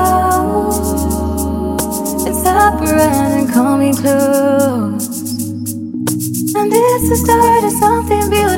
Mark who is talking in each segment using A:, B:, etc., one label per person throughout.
A: close. It's opera and
B: call me close. And it's the start of something beautiful.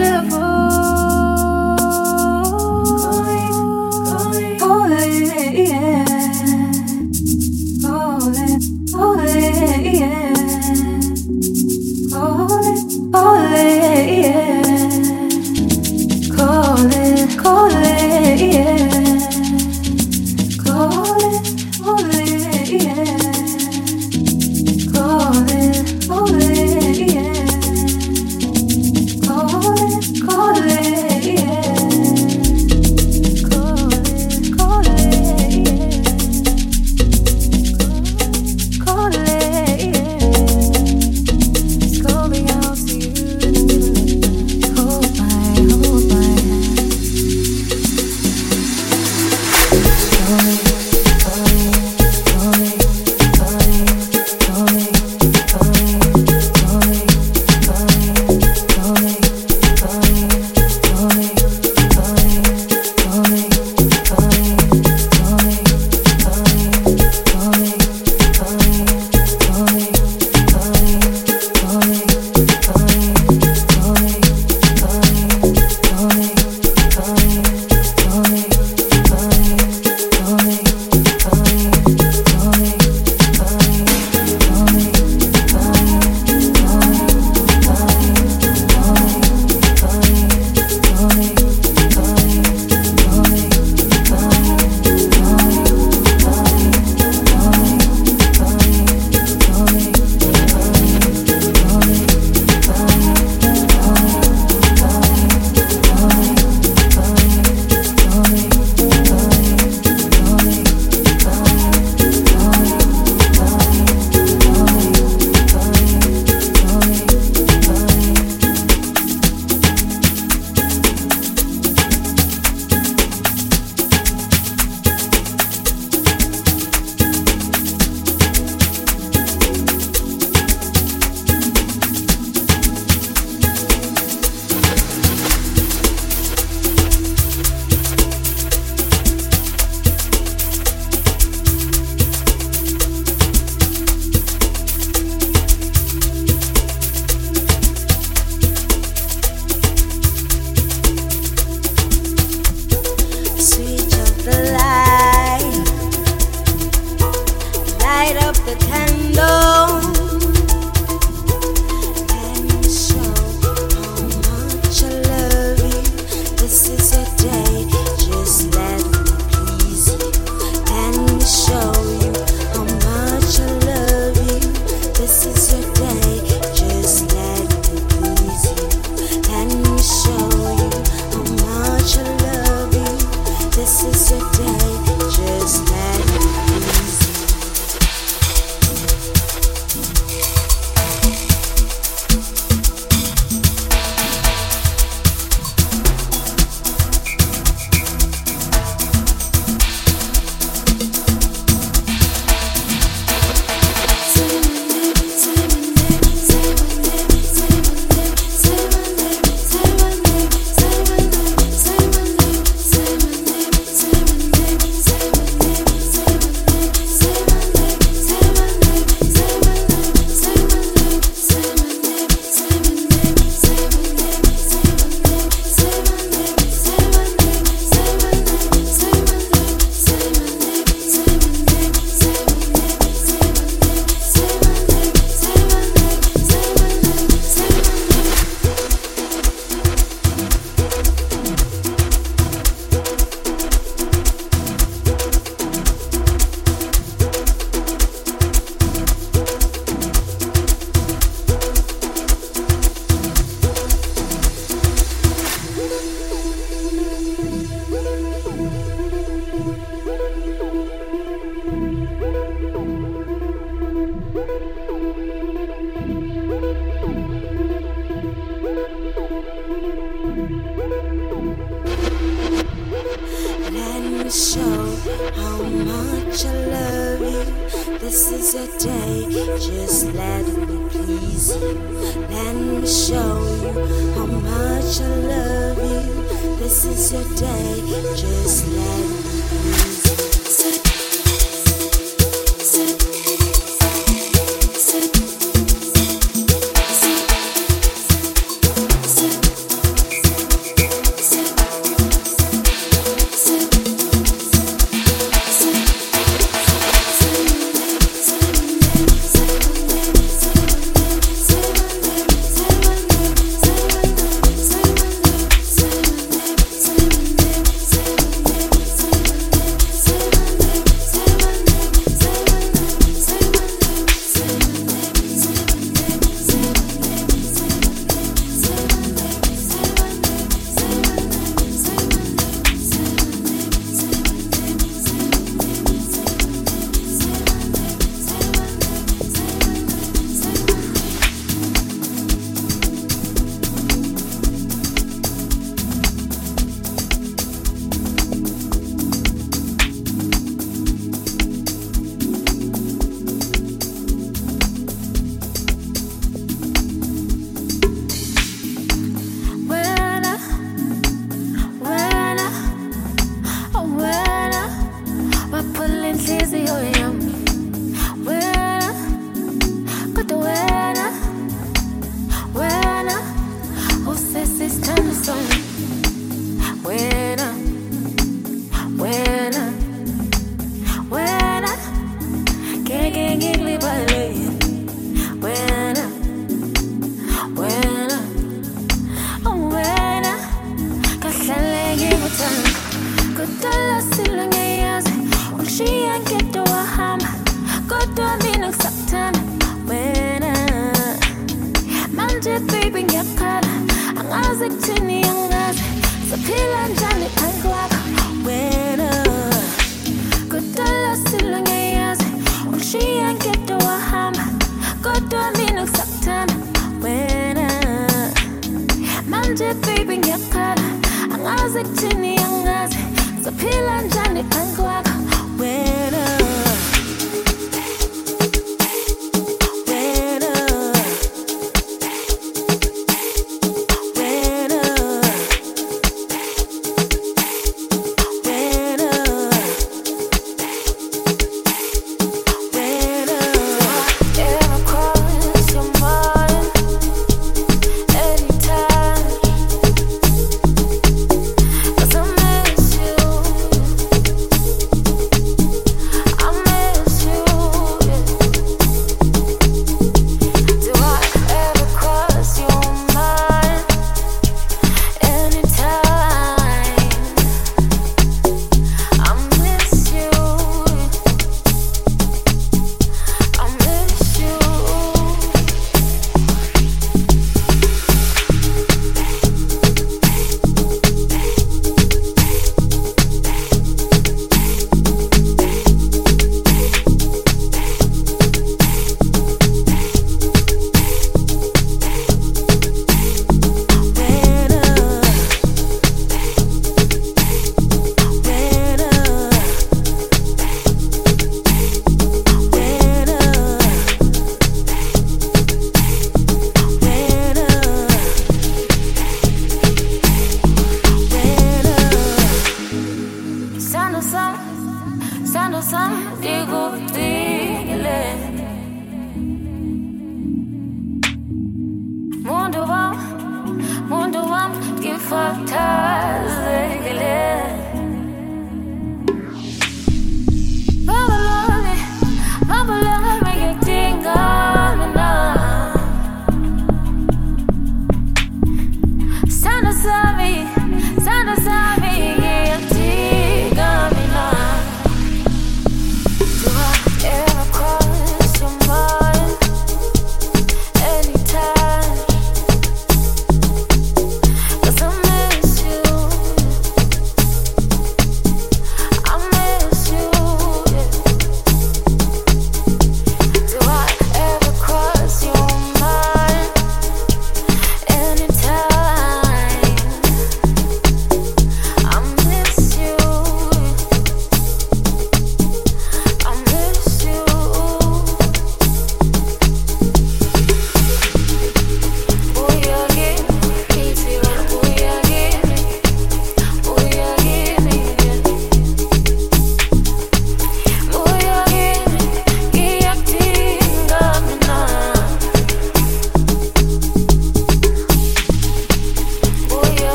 B: Miss you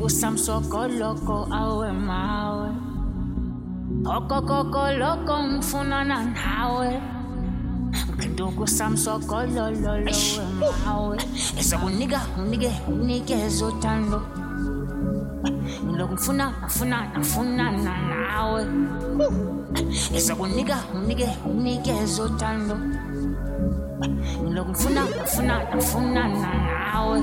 B: samsokolololo wemawe ezokunika unike unikeze uthando ngilokhu ngifuna ngifuna ngifunana nawe. Ezokunika unike unikeze uthando ngilokhu ngifuna ngifuna ngifunana nawe